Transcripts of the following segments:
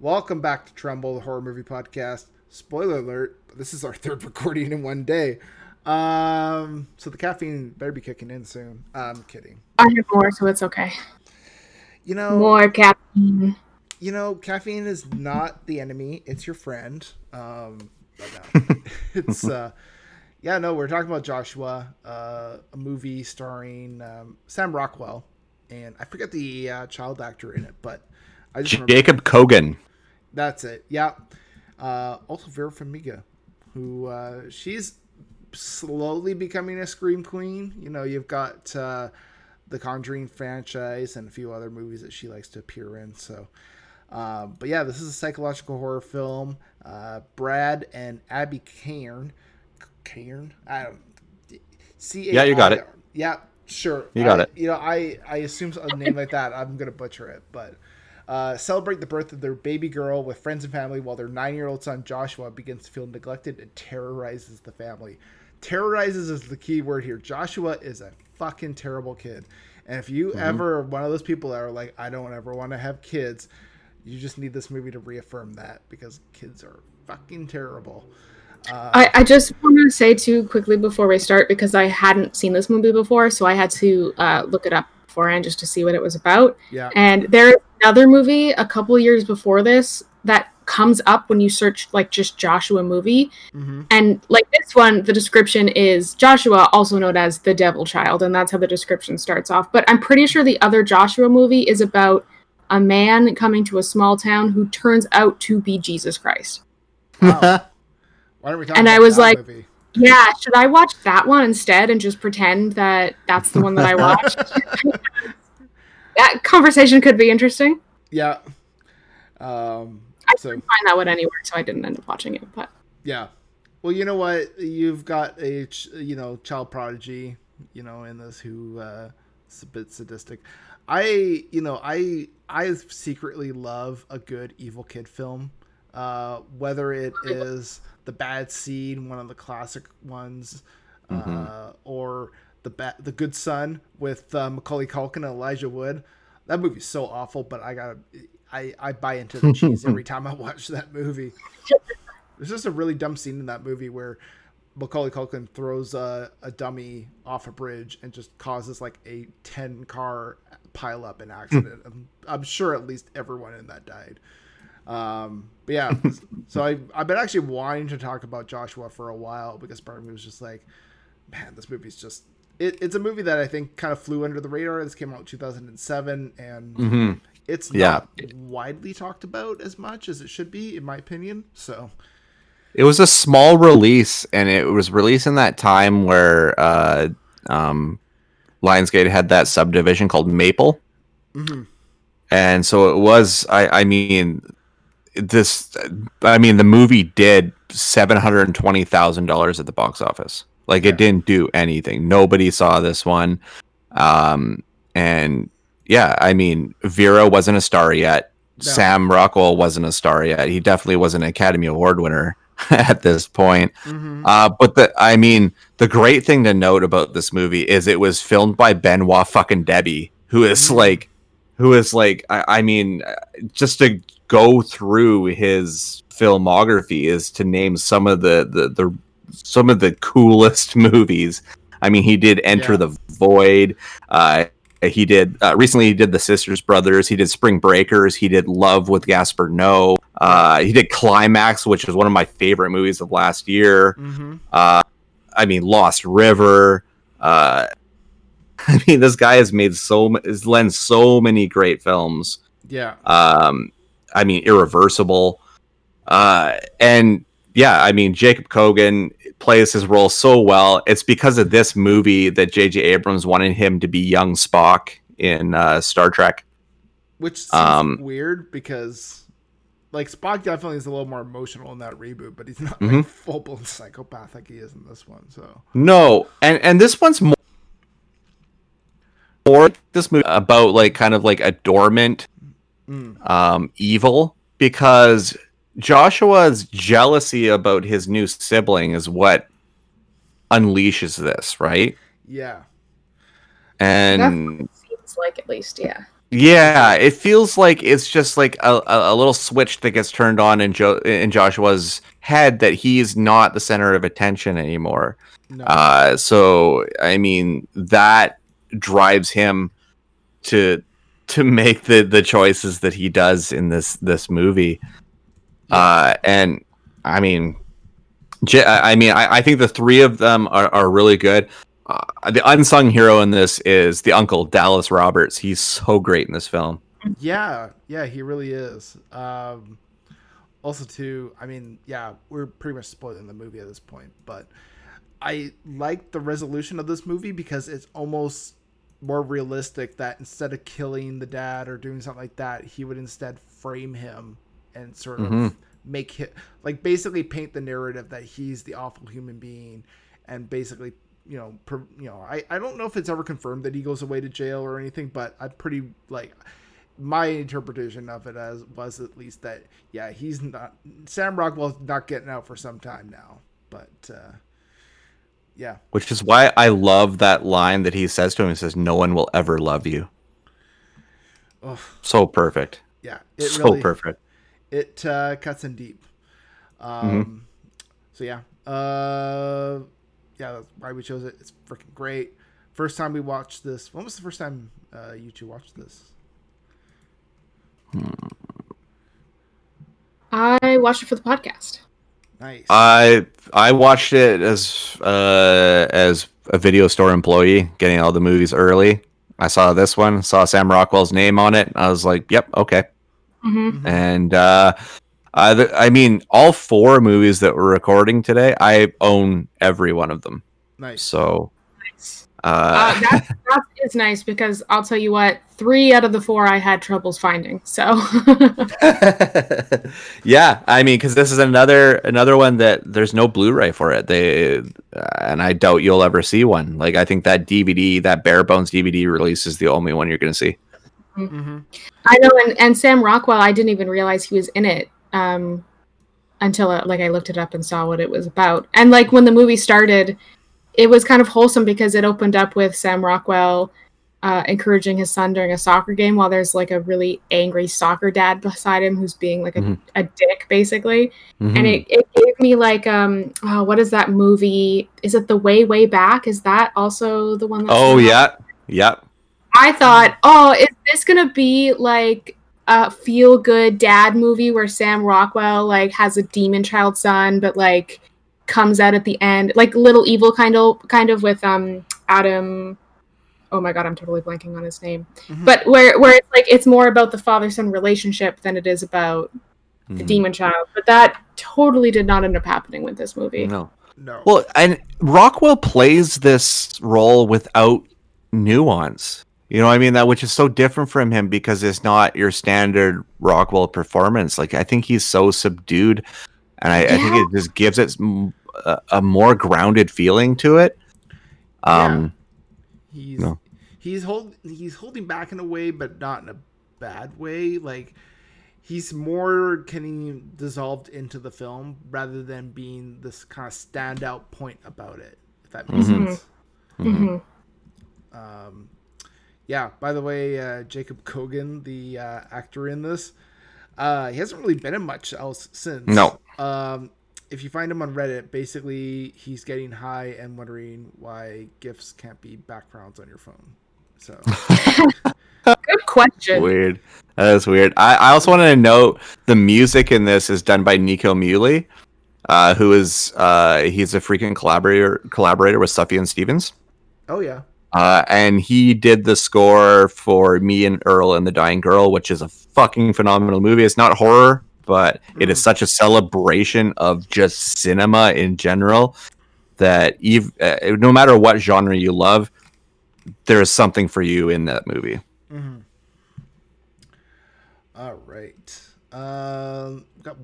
Welcome back to Tremble, the horror movie podcast. Spoiler alert, this is our third recording in one day. Um, so the caffeine better be kicking in soon. I'm kidding. I have more, so it's okay. You know, More caffeine. you know, caffeine is not the enemy; it's your friend. Um, but no, it's uh, yeah, no, we're talking about Joshua, uh, a movie starring um, Sam Rockwell, and I forget the uh, child actor in it, but I just remember Jacob Kogan. That's it. Yeah. Uh, also Vera Farmiga, who uh, she's slowly becoming a scream queen. You know, you've got uh, the Conjuring franchise and a few other movies that she likes to appear in. So, um, but yeah, this is a psychological horror film. Uh, Brad and Abby Cairn, Cairn, I don't. C Yeah, you got it. Yeah, sure. You got I- it. You know, I I assume a name like that, I'm gonna butcher it, but uh, celebrate the birth of their baby girl with friends and family while their nine year old son Joshua begins to feel neglected and terrorizes the family. Terrorizes is the key word here. Joshua is a fucking terrible kid. And if you ever are one of those people that are like, I don't ever want to have kids, you just need this movie to reaffirm that because kids are fucking terrible. I, I just want to say too quickly before we start because I hadn't seen this movie before, so I had to uh, look it up beforehand just to see what it was about. Yeah. And there's another movie a couple years before this that comes up when you search like just Joshua movie, Mm-hmm. and like this one, the description is Joshua, also known as the Devil Child, and that's how the description starts off. But I'm pretty sure the other Joshua movie is about a man coming to a small town who turns out to be Jesus Christ. Wow. Why don't we talk And I was like- movie? Yeah, should I watch that one instead and just pretend that that's the one that I watched? that conversation could be interesting. Yeah. Um, I so couldn't find that one anywhere, so I didn't end up watching it. But Yeah. Well, you know what? You've got a ch- you know child prodigy, you know, in this who uh, is a bit sadistic. I you know I I secretly love a good evil kid film, uh, whether it is the Bad Seed, one of the classic ones, uh, or the ba- the Good Son with uh, Macaulay Culkin and Elijah Wood. That movie's so awful, but I gotta I I buy into the cheese every time I watch that movie. There's just a really dumb scene in that movie where Macaulay Culkin throws a, a dummy off a bridge and just causes like a 10 car pile up in accident. I'm, I'm sure at least everyone in that died. Um, but yeah, so I, I've been actually wanting to talk about Joshua for a while because part of me was just like, man, this movie's just. It, it's a movie that I think kind of flew under the radar. This came out in 2007, and Mhm. it's Yeah. widely talked about as much as it should be, in my opinion. So, It was a small release, and it was released in that time where uh, um, Lionsgate had that subdivision called Maple, mhm. and so it was. I, I mean, this. I mean, the movie did seven hundred and twenty thousand dollars at the box office. Like Yeah. it didn't do anything. Nobody saw this one, um, and yeah, I mean, Vera wasn't a star yet. No. Sam Rockwell wasn't a star yet. He definitely wasn't an Academy Award winner at this point. Mhm. Uh, but the I mean, the great thing to note about this movie is it was filmed by Benoit fucking Debie, who is Mhm. like, who is like, I, I mean, just to go through his filmography is to name some of the the, the some of the coolest movies. I mean, he did Enter Yeah. the Void. Uh, he did uh, recently. He did The Sisters Brothers. He did Spring Breakers. He did Love with Gaspar Noe. Uh, he did Climax, which is one of my favorite movies of last year. Mhm. Uh, I mean, Lost River. Uh, I mean, this guy has made so has lent so many great films. Yeah. Um, I mean, Irreversible. Uh, and yeah, I mean, Jacob Kogan plays his role so well. It's because of this movie that J.J. Abrams wanted him to be young Spock in uh, Star Trek. Which seems Um, weird because like Spock definitely is a little more emotional in that reboot, but he's not Mhm. like full blown psychopath like he is in this one. So No, and and this one's more, more like this movie about like kind of like a dormant mm, um, evil because Joshua's jealousy about his new sibling is what unleashes this, right? yeah. And Seems like at least, yeah. yeah, it feels like it's just like a, a, a little switch that gets turned on in jo- in Joshua's head that he's not the center of attention anymore. No. Uh, so I mean that drives him to to make the the choices that he does in this this movie. Uh, and I mean, I mean, I, I think the three of them are, are really good. Uh, the unsung hero in this is the uncle Dallas Roberts. He's so great in this film. Yeah, yeah, he really is. Um, also, too, I mean, yeah, we're pretty much spoiling the movie at this point, but I like the resolution of this movie because it's almost more realistic that instead of killing the dad or doing something like that, he would instead frame him and sort of Mhm. make him like basically paint the narrative that he's the awful human being and basically you know per, you know I, I don't know if it's ever confirmed that he goes away to jail or anything but i'm pretty like my interpretation of it as was at least that yeah he's not sam rockwell's not getting out for some time now but uh yeah Which is why I love that line that he says to him. He says, "No one will ever love you." Ugh. So perfect. yeah it so really perfect. it uh, cuts in deep. Um, Mm-hmm. So yeah, uh, yeah, that's why we chose it. It's freaking great. First time we watched this. When was the first time uh, you two watched this? I watched it for the podcast. Nice. I I watched it as uh, as a video store employee, getting all the movies early. I saw this one, saw Sam Rockwell's name on it. I was like, "Yep, okay." hmm Mhm. And uh, I, th- I mean, all four movies that we're recording today, I own every one of them. nice. So, Nice. Uh, Uh, that, that is nice because I'll tell you what, three out of the four I had troubles finding. So yeah, I mean, because this is another another one that there's no Blu-ray for it. They uh, and I doubt you'll ever see one. Like I think that DVD, that bare bones DVD release, is the only one you're gonna see. Mm-hmm. I know, and, and Sam Rockwell, I didn't even realize he was in it um, until uh, like I looked it up and saw what it was about. And like when the movie started, it was kind of wholesome because it opened up with Sam Rockwell uh, encouraging his son during a soccer game while there's like a really angry soccer dad beside him who's being like a, Mhm. a dick basically. Mhm. And it, it gave me like um oh, what is that movie? Is it the way way back? Is that also the one? Oh yeah, yeah. I thought, oh, is this gonna be like a feel good dad movie where Sam Rockwell like has a demon child son, but like comes out at the end, like Little Evil kind of kind of with um Adam. Oh my god, I'm totally blanking on his name. Mhm. But where where it's like it's more about the father son relationship than it is about the Mhm. demon child. But that totally did not end up happening with this movie. No. No. Well, and Rockwell plays this role without nuance. You know what I mean? That which is so different from him because it's not your standard Rockwell performance. Like I think he's so subdued, and I, I think it just gives it m- a, a more grounded feeling to it. Um, he's no. he's hold he's holding back in a way, but not in a bad way. Like he's more getting dissolved into the film rather than being this kind of standout point about it. If that makes Mhm. sense. hmm Um, yeah. By the way, uh, Jacob Kogan, the uh, actor in this, uh, he hasn't really been in much else since. No. Um, if you find him on Reddit, basically he's getting high and wondering why gifs can't be backgrounds on your phone. So Good question. weird. That is weird. I, I also wanted to note the music in this is done by Nico Muhly, uh, who is uh, he's a freaking collaborator collaborator with Sufjan Stevens. oh yeah, Uh, and he did the score for Me and Earl and the Dying Girl, which is a fucking phenomenal movie. It's not horror, but it is Mm. such a celebration of just cinema in general that ev- uh, no matter what genre you love, there is something for you in that movie. Mm-hmm. All right. Um, got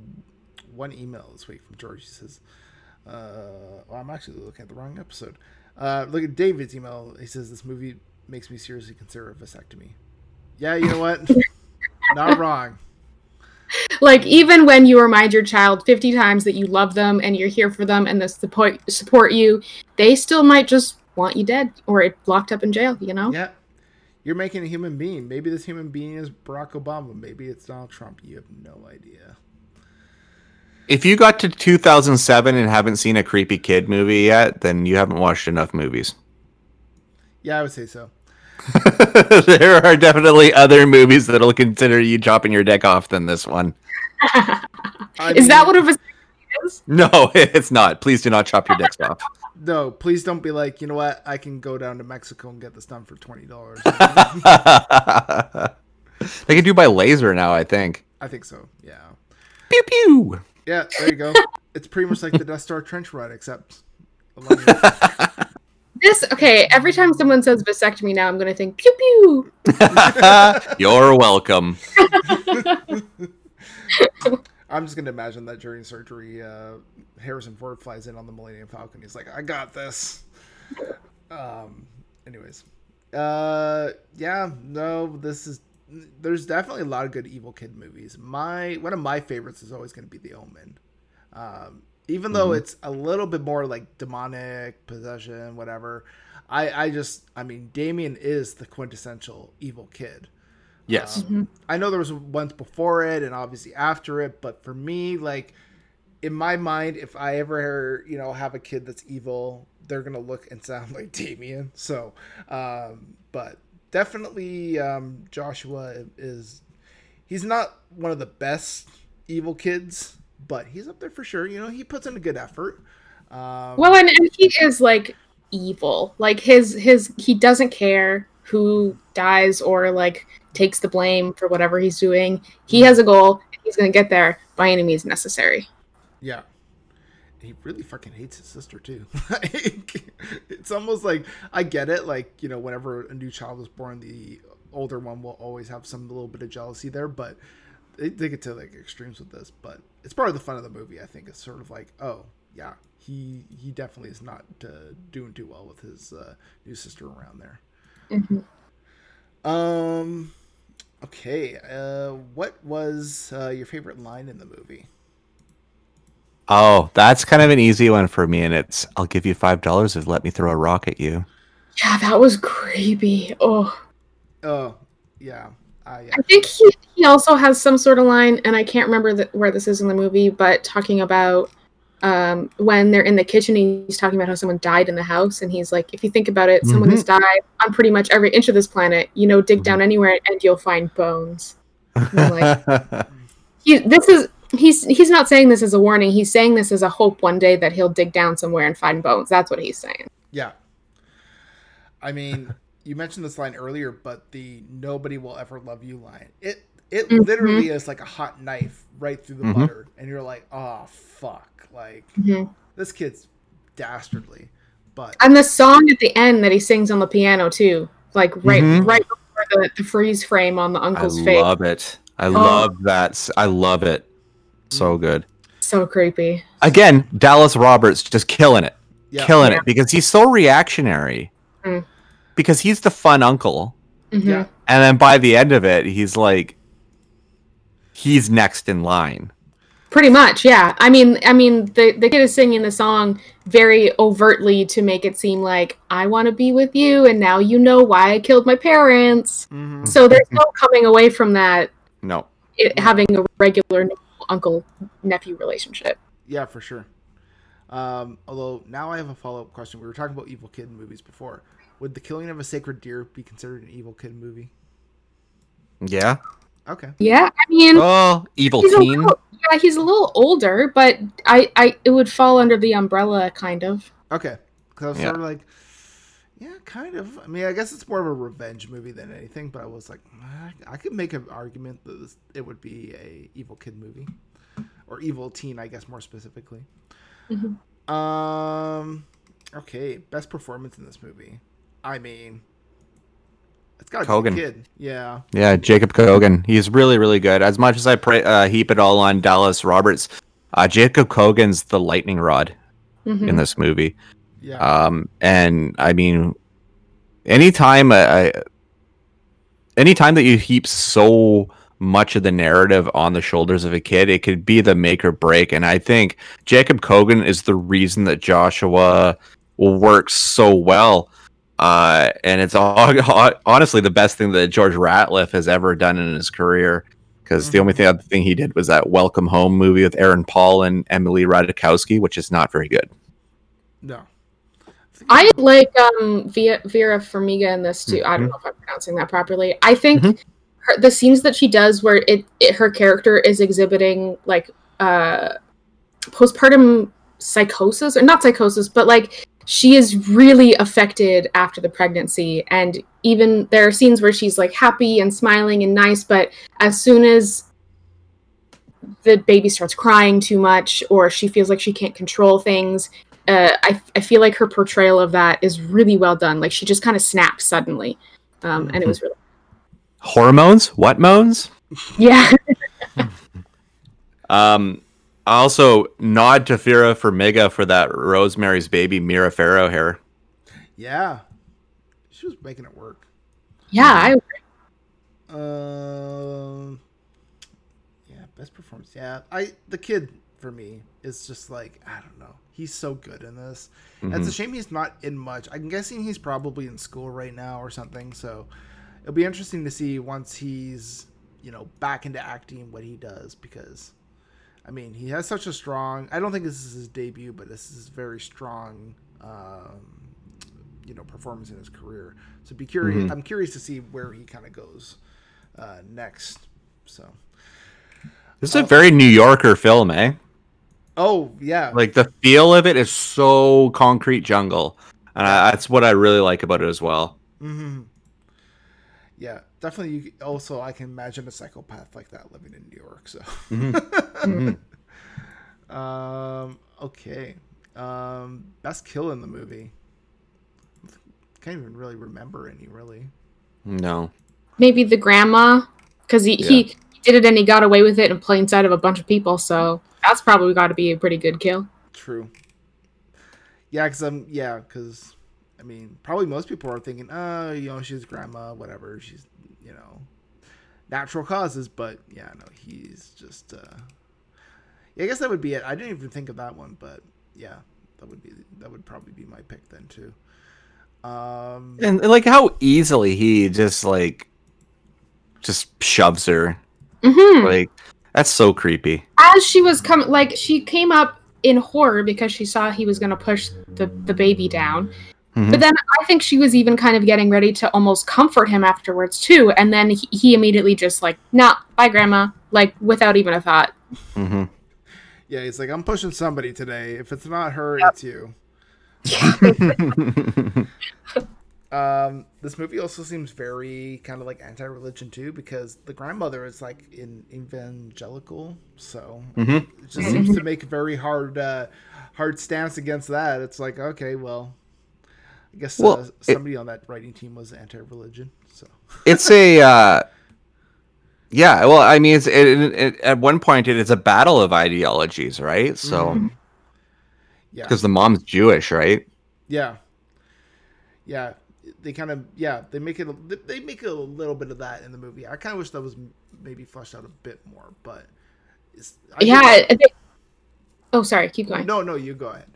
one email this week from George. He says, uh, well, I'm actually looking at the wrong episode. Uh, look at David's email. He says, this movie makes me seriously consider a vasectomy. Yeah, you know what? Not wrong. Like even when you remind your child 50 times that you love them and you're here for them and they support support you, they still might just want you dead or locked up in jail, you know? Yeah. You're making a human being. Maybe this human being is Barack Obama. Maybe it's Donald Trump. You have no idea. If you got to 2007 and haven't seen a creepy kid movie yet, then you haven't watched enough movies. Yeah, I would say so. there are definitely other movies that'll consider you chopping your dick off than this one. I Is that mean- what a vasectomy is? No, it's not. Please do not chop your dicks off. No, please don't be like, you know what? I can go down to Mexico and get this done for twenty dollars. they can do by laser now, I think. I think so. Yeah. Pew pew. Yeah. There you go. it's pretty much like the Death Star trench run, except. A lot of- This okay, every time someone says vasectomy now I'm gonna think pew pew. You're welcome. I'm just gonna imagine that during surgery, uh, Harrison Ford flies in on the Millennium Falcon. He's like, "I got this." Um. Anyways, uh, yeah, no, this is. There's definitely a lot of good evil kid movies. My one of my favorites is always going to be The Omen. Um, even though it's a little bit more like demonic possession, whatever. I I just I mean Damien is the quintessential evil kid. Yes. Um, I know there was ones before it and obviously after it, but for me, like in my mind, if I ever you know have a kid that's evil, they're gonna look and sound like Damien. So, um, but definitely um, Joshua is he's not one of the best evil kids, but he's up there for sure. You know, he puts in a good effort. Um, Well and, and he is like evil. Like his his he doesn't care who dies or like takes the blame for whatever he's doing. He has a goal and he's gonna get there by any means necessary. Yeah. He really fucking hates his sister too. Like, it's almost like I get it. Like you know, whenever a new child is born, the older one will always have some little bit of jealousy there. But they, they get to like extremes with this. But it's part of the fun of the movie. I think it's sort of like, oh yeah, he he definitely is not uh, doing too well with his uh, new sister around there. Um. Okay. Uh, what was uh, your favorite line in the movie? Oh, that's kind of an easy one for me, and it's I'll give you five dollars if let me throw a rock at you. Yeah, that was creepy. Oh. Oh, yeah. Uh, yeah. I think he, he also has some sort of line, and I can't remember the, where this is in the movie, but talking about um, when they're in the kitchen, he's talking about how someone died in the house, and he's like, if you think about it, someone has died on pretty much every inch of this planet. You know, dig down anywhere, and you'll find bones. Like, he, this is he's he's not saying this as a warning. He's saying this as a hope one day that he'll dig down somewhere and find bones. That's what he's saying. Yeah. I mean, you mentioned this line earlier, but the "nobody will ever love you" line it it Mhm. literally is like a hot knife right through the Mhm. butter, and you're like, oh fuck, like Mhm. this kid's dastardly. But And the song at the end that he sings on the piano too, like right Mhm. right before the, the freeze frame on the I uncle's face. I love it. I Oh. love that. I love it. So good. So creepy. Again, Dallas Roberts just killing it, yeah, killing Yeah. it because he's so reactionary. Mm. Because he's the fun uncle, Mhm. yeah, and then by the end of it, he's like, he's next in line. Pretty much, yeah. I mean, I mean, the the kid is singing the song very overtly to make it seem like I want to be with you, and now you know why I killed my parents. Mhm. So there's no coming away from that. No, It, having a regular uncle nephew relationship. yeah, for sure. Um, although now I have a follow up question. We were talking about evil kid movies before. Would the killing of a sacred deer be considered an evil kid movie? yeah. Okay. Yeah, I mean, Oh, evil he's teen. little, yeah, he's a little older, but I, I, it would fall under the umbrella, kind of. Okay. Because I was Yeah. sort of like, yeah, kind of. I mean, I guess it's more of a revenge movie than anything, but I was like, I, I could make an argument that this, it would be a evil kid movie, or evil teen, I guess more specifically. Mhm. Um. Okay, best performance in this movie. I mean, It's got a Kogan. kid. Yeah. Yeah, Jacob Kogan. He's really, really good. As much as I pray, uh, heap it all on Dallas Roberts, uh, Jacob Kogan's the lightning rod Mhm. in this movie. Yeah. Um, and I mean, anytime I, I- anytime that you heap so much of the narrative on the shoulders of a kid, it could be the make or break. And I think Jacob Kogan is the reason that Joshua works so well. Uh, and it's all, honestly the best thing that George Ratliff has ever done in his career. Because the only thing, other thing he did was that Welcome Home movie with Aaron Paul and Emily Ratajkowski, which is not very good. no. I like um Via, Vera Farmiga in this too. I don't Mhm. know if I'm pronouncing that properly. I think Mhm. her, the scenes that she does where it, it her character is exhibiting like uh postpartum psychosis or not psychosis, but like she is really affected after the pregnancy and even there are scenes where she's like happy and smiling and nice, but as soon as the baby starts crying too much or she feels like she can't control things uh, I, I feel like her portrayal of that is really well done. Like she just kind of snaps suddenly, um, and it was really Hormones? What moans? yeah. Um, I also nod to Vera Farmiga for that Rosemary's Baby Mira Farrow hair. Yeah. She was making it work. yeah, I Um. yeah, best performance. Yeah, I the kid for me is just like I don't know. He's so good in this. It's a shame he's not in much. I'm guessing he's probably in school right now or something. So it'll be interesting to see once he's you know back into acting what he does because. I mean, he has such a strong. I don't think this is his debut, but this is very strong, um, you know, performance in his career. So be curious. I'm curious to see where he kind of goes uh, next. So, This is a very New Yorker film, eh? oh yeah, Like the feel of it is so concrete jungle, and I, that's what I really like about it as well. hmm yeah, definitely. You, also, I can imagine a psychopath like that living in New York. So, um, okay, um, best kill in the movie. Can't even really remember any. Really, No, maybe the grandma because he, he did it and he got away with it in plain sight of a bunch of people. So that's probably got to be a pretty good kill. true. Yeah, because I'm yeah, because I mean, probably most people are thinking, oh, you know, she's grandma, whatever. She's you know, natural causes, but yeah, no, he's just. uh yeah, I guess that would be it. I didn't even think of that one, but yeah, that would be that would probably be my pick then too. Um, and like how easily he just like just shoves her. hmm Like that's so creepy. As she was coming, like she came up in horror because she saw he was going to push the the baby down. Mhm. But then I think she was even kind of getting ready to almost comfort him afterwards too. And then he, he immediately just like, nah, bye, grandma, like without even a thought. hmm yeah, he's like, I'm pushing somebody today. If it's not her, it's you. Um, this movie also seems very kind of like anti-religion too, because the grandmother is like in evangelical, so Mhm. it just seems to make a very hard, uh, hard stance against that. It's like, okay, well, I guess Well, uh, it- somebody on that writing team was anti-religion, so it's a uh yeah well i mean it's it, it, it- at one point it is a battle of ideologies right so Mhm. yeah, because the mom's jewish right yeah, yeah. They kind of yeah they make it a, they make a little bit of that in the movie. I kind of wish that was maybe fleshed out a bit more, but I yeah. Think- oh, sorry. Keep going. No, no, you go ahead.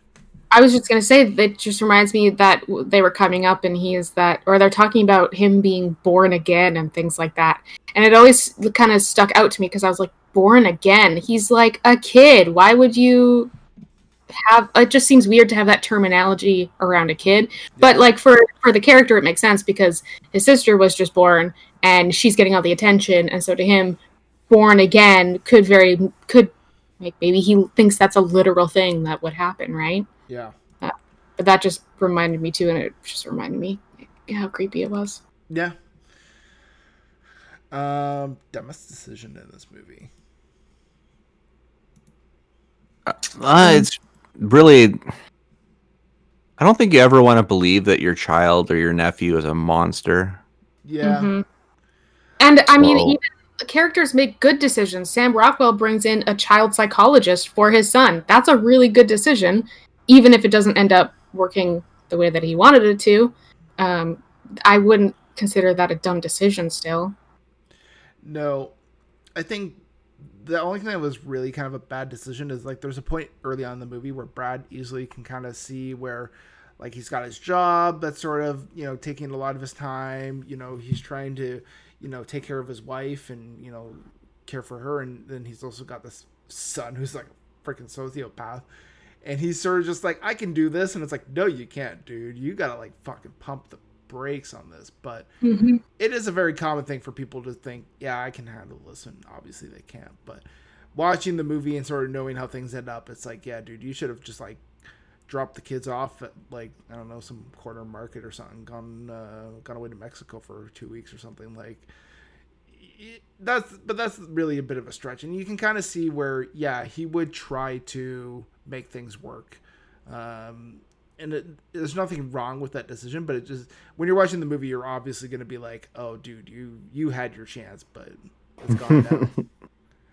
I was just gonna say that just reminds me that they were coming up and he is that, or they're talking about him being born again and things like that. And it always kind of stuck out to me because I was like, born again. He's like a kid. Why would you have? It just seems weird to have that terminology around a kid. But like for for the character, it makes sense because his sister was just born and she's getting all the attention, and so to him, born again could very could like maybe he thinks that's a literal thing that would happen, right? Yeah. but that just reminded me too, and it just reminded me how creepy it was. Yeah. Um, dumbest decision in this movie. uh, it's really i don't think you ever want to believe that your child or your nephew is a monster Yeah. Mhm. And I mean, Whoa. even characters make good decisions. Sam Rockwell brings in a child psychologist for his son. That's a really good decision, even if it doesn't end up working the way that he wanted it to. Um, I wouldn't consider that a dumb decision still. No, I think the only thing that was really kind of a bad decision is like there's a point early on in the movie where Brad easily can kind of see where like he's got his job that's sort of you know taking a lot of his time. You know he's trying to you know take care of his wife and you know care for her, and then he's also got this son who's like a freaking sociopath. And he's sort of just like, I can do this, and it's like, no, you can't, dude. You gotta like fucking pump the brakes on this. But it is a very common thing for people to think, yeah, I can handle this, and obviously they can't. But watching the movie and sort of knowing how things end up, it's like, yeah, dude, you should have just like dropped the kids off at like I don't know some corner market or something, gone uh, gone away to Mexico for two weeks or something like. That's but that's really a bit of a stretch, and you can kind of see where yeah he would try to make things work. Um, and it, there's nothing wrong with that decision, but it just when you're watching the movie, you're obviously going to be like, "Oh, dude, you you had your chance, but it's gone now."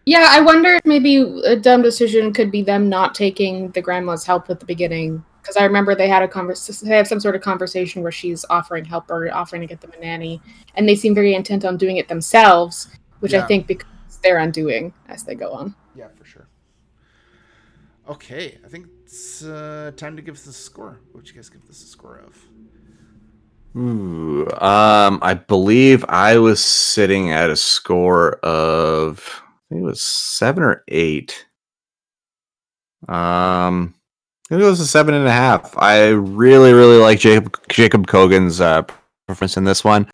Yeah, I wonder if maybe a dumb decision could be them not taking the grandma's help at the beginning. Because I remember they had a conversation, they have some sort of conversation where she's offering help or offering to get them a nanny, and they seem very intent on doing it themselves, which Yeah. I think becomes their undoing as they go on. yeah, for sure. Okay, I think it's uh, time to give this a score. What would you guys give this a score of? Ooh, um, I believe I was sitting at a score of I think it was seven or eight. Um, I think it was a seven and a half. I really, really like Jacob Jacob Kogan's uh, performance in this one,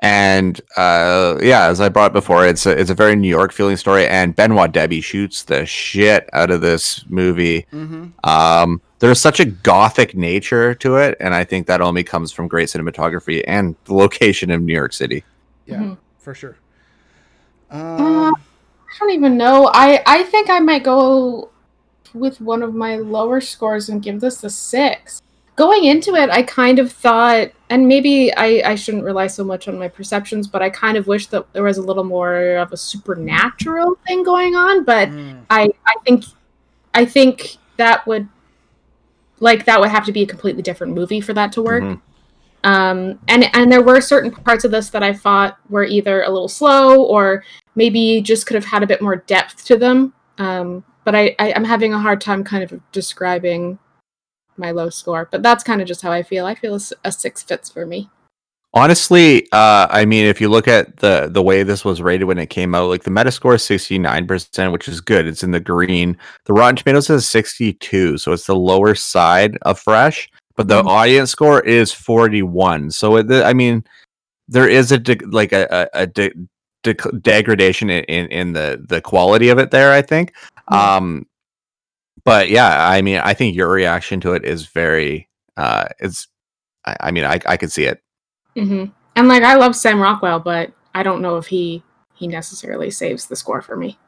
and uh, yeah, as I brought up before, it's a it's a very New York feeling story, and Benoit Debie shoots the shit out of this movie. Mm-hmm. Um, there's such a gothic nature to it, and I think that only comes from great cinematography and the location of New York City. Yeah, Mhm. for sure. Uh, Um, I don't even know. I I think I might go with one of my lower scores and give this a six. Going into it, I kind of thought, and maybe I, I shouldn't rely so much on my perceptions, but I kind of wish that there was a little more of a supernatural thing going on. But mm, I I think I think that would like that would have to be a completely different movie for that to work. Mhm. Um, and and there were certain parts of this that I thought were either a little slow or maybe just could have had a bit more depth to them. Um, but I, I I'm having a hard time kind of describing my low score. But that's kind of just how I feel. I feel a six fits for me. Honestly, uh, I mean, if you look at the the way this was rated when it came out, like the Metascore is sixty nine percent, which is good. It's in the green. The Rotten Tomatoes is sixty two, so it's the lower side of fresh. But the Mhm. audience score is forty one. So it, I mean, there is a de- like a a, a de- dec- degradation in, in in the the quality of it there. I think. Yeah. Um, but yeah, I mean, I think your reaction to it is very. Uh, it's. I, I mean, I I could see it. hmm And like I love Sam Rockwell, but I don't know if he he necessarily saves the score for me.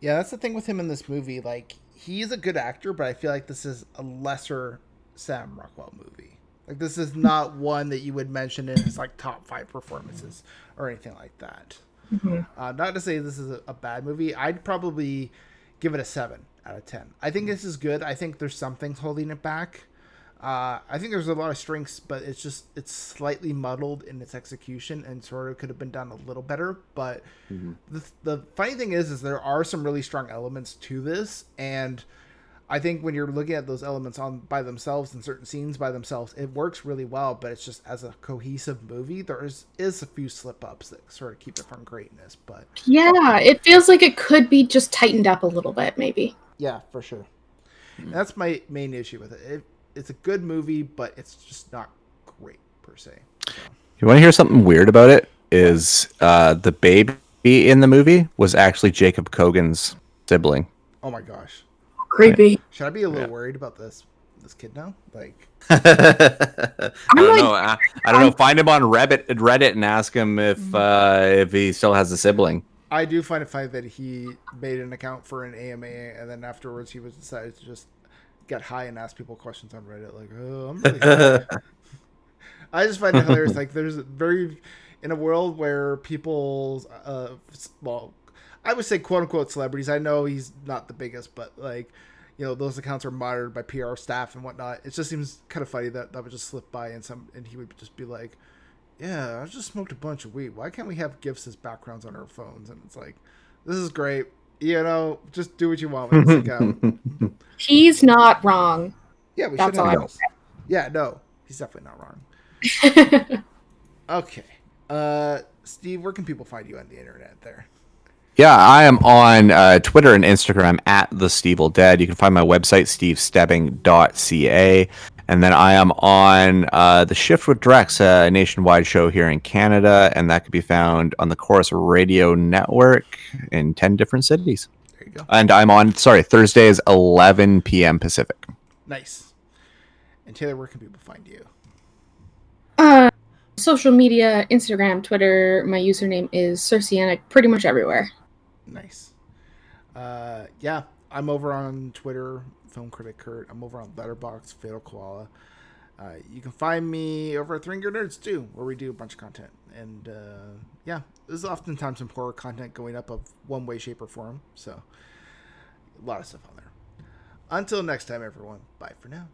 yeah, that's the thing with him in this movie. Like, he's a good actor, but I feel like this is a lesser Sam Rockwell movie. Like, this is not one that you would mention in his like top five performances or anything like that. Mhm. Uh, not to say this is a, a bad movie. I'd probably give it a seven out of ten. I think this is good. I think there's some things holding it back. Uh, I think there's a lot of strengths, but it's just it's slightly muddled in its execution and sort of could have been done a little better. But the, the funny thing is, is there are some really strong elements to this, and I think when you're looking at those elements on by themselves and certain scenes by themselves, it works really well. But it's just as a cohesive movie, there is is a few slip ups that sort of keep it from greatness. But Yeah, it feels like it could be just tightened up a little bit, maybe. yeah, for sure, that's my main issue with it. it. It's a good movie, but it's just not great per se. So. You want to hear something weird about it? Is uh, the baby in the movie was actually Jacob Kogan's sibling? Oh my gosh, Creepy. should I be a little Yeah. worried about this this kid now? Like, I don't like- know. I, I don't know. Find him on Reddit, Reddit, and ask him if uh, if he still has a sibling. I do find it funny that he made an account for an AMA, and then afterwards he was decided to just get high and ask people questions on Reddit, like, "Oh, I'm really high." I just find it hilarious. Like, there's very in a world where people, uh, well, I would say quote unquote celebrities. I know he's not the biggest, but like, you know, those accounts are monitored by PR staff and whatnot. It just seems kind of funny that that would just slip by and some, and he would just be like, "Yeah, I just smoked a bunch of weed. Why can't we have gifs as backgrounds on our phones?" And it's like, this is great. You know, just do what you want with this account. He's not wrong. Yeah, we That's should all. Yeah, no, he's definitely not wrong. Okay, uh, Steve, where can people find you on the internet? There. Yeah, I am on uh, Twitter and Instagram at the Stevel Dead. You can find my website, stevestebbing.ca. And then I am on uh, the Shift with Drex, a nationwide show here in Canada, and that can be found on the Corus Radio Network in 10 different cities. There you go. And I'm on, sorry, Thursdays, 11 p.m. Pacific. Nice. And Taylor, where can people find you? Uh, social media, Instagram, Twitter. My username is Circeanic, pretty much everywhere. Nice. Uh, yeah, I'm over on Twitter, Film Critic Kurt. I'm over on Letterboxd, Fatal Koala. Uh, you can find me over at Thringer Nerds too, where we do a bunch of content. And uh, yeah, there's oftentimes some horror content going up of one way, shape, or form. So a lot of stuff on there. Until next time, everyone. Bye for now.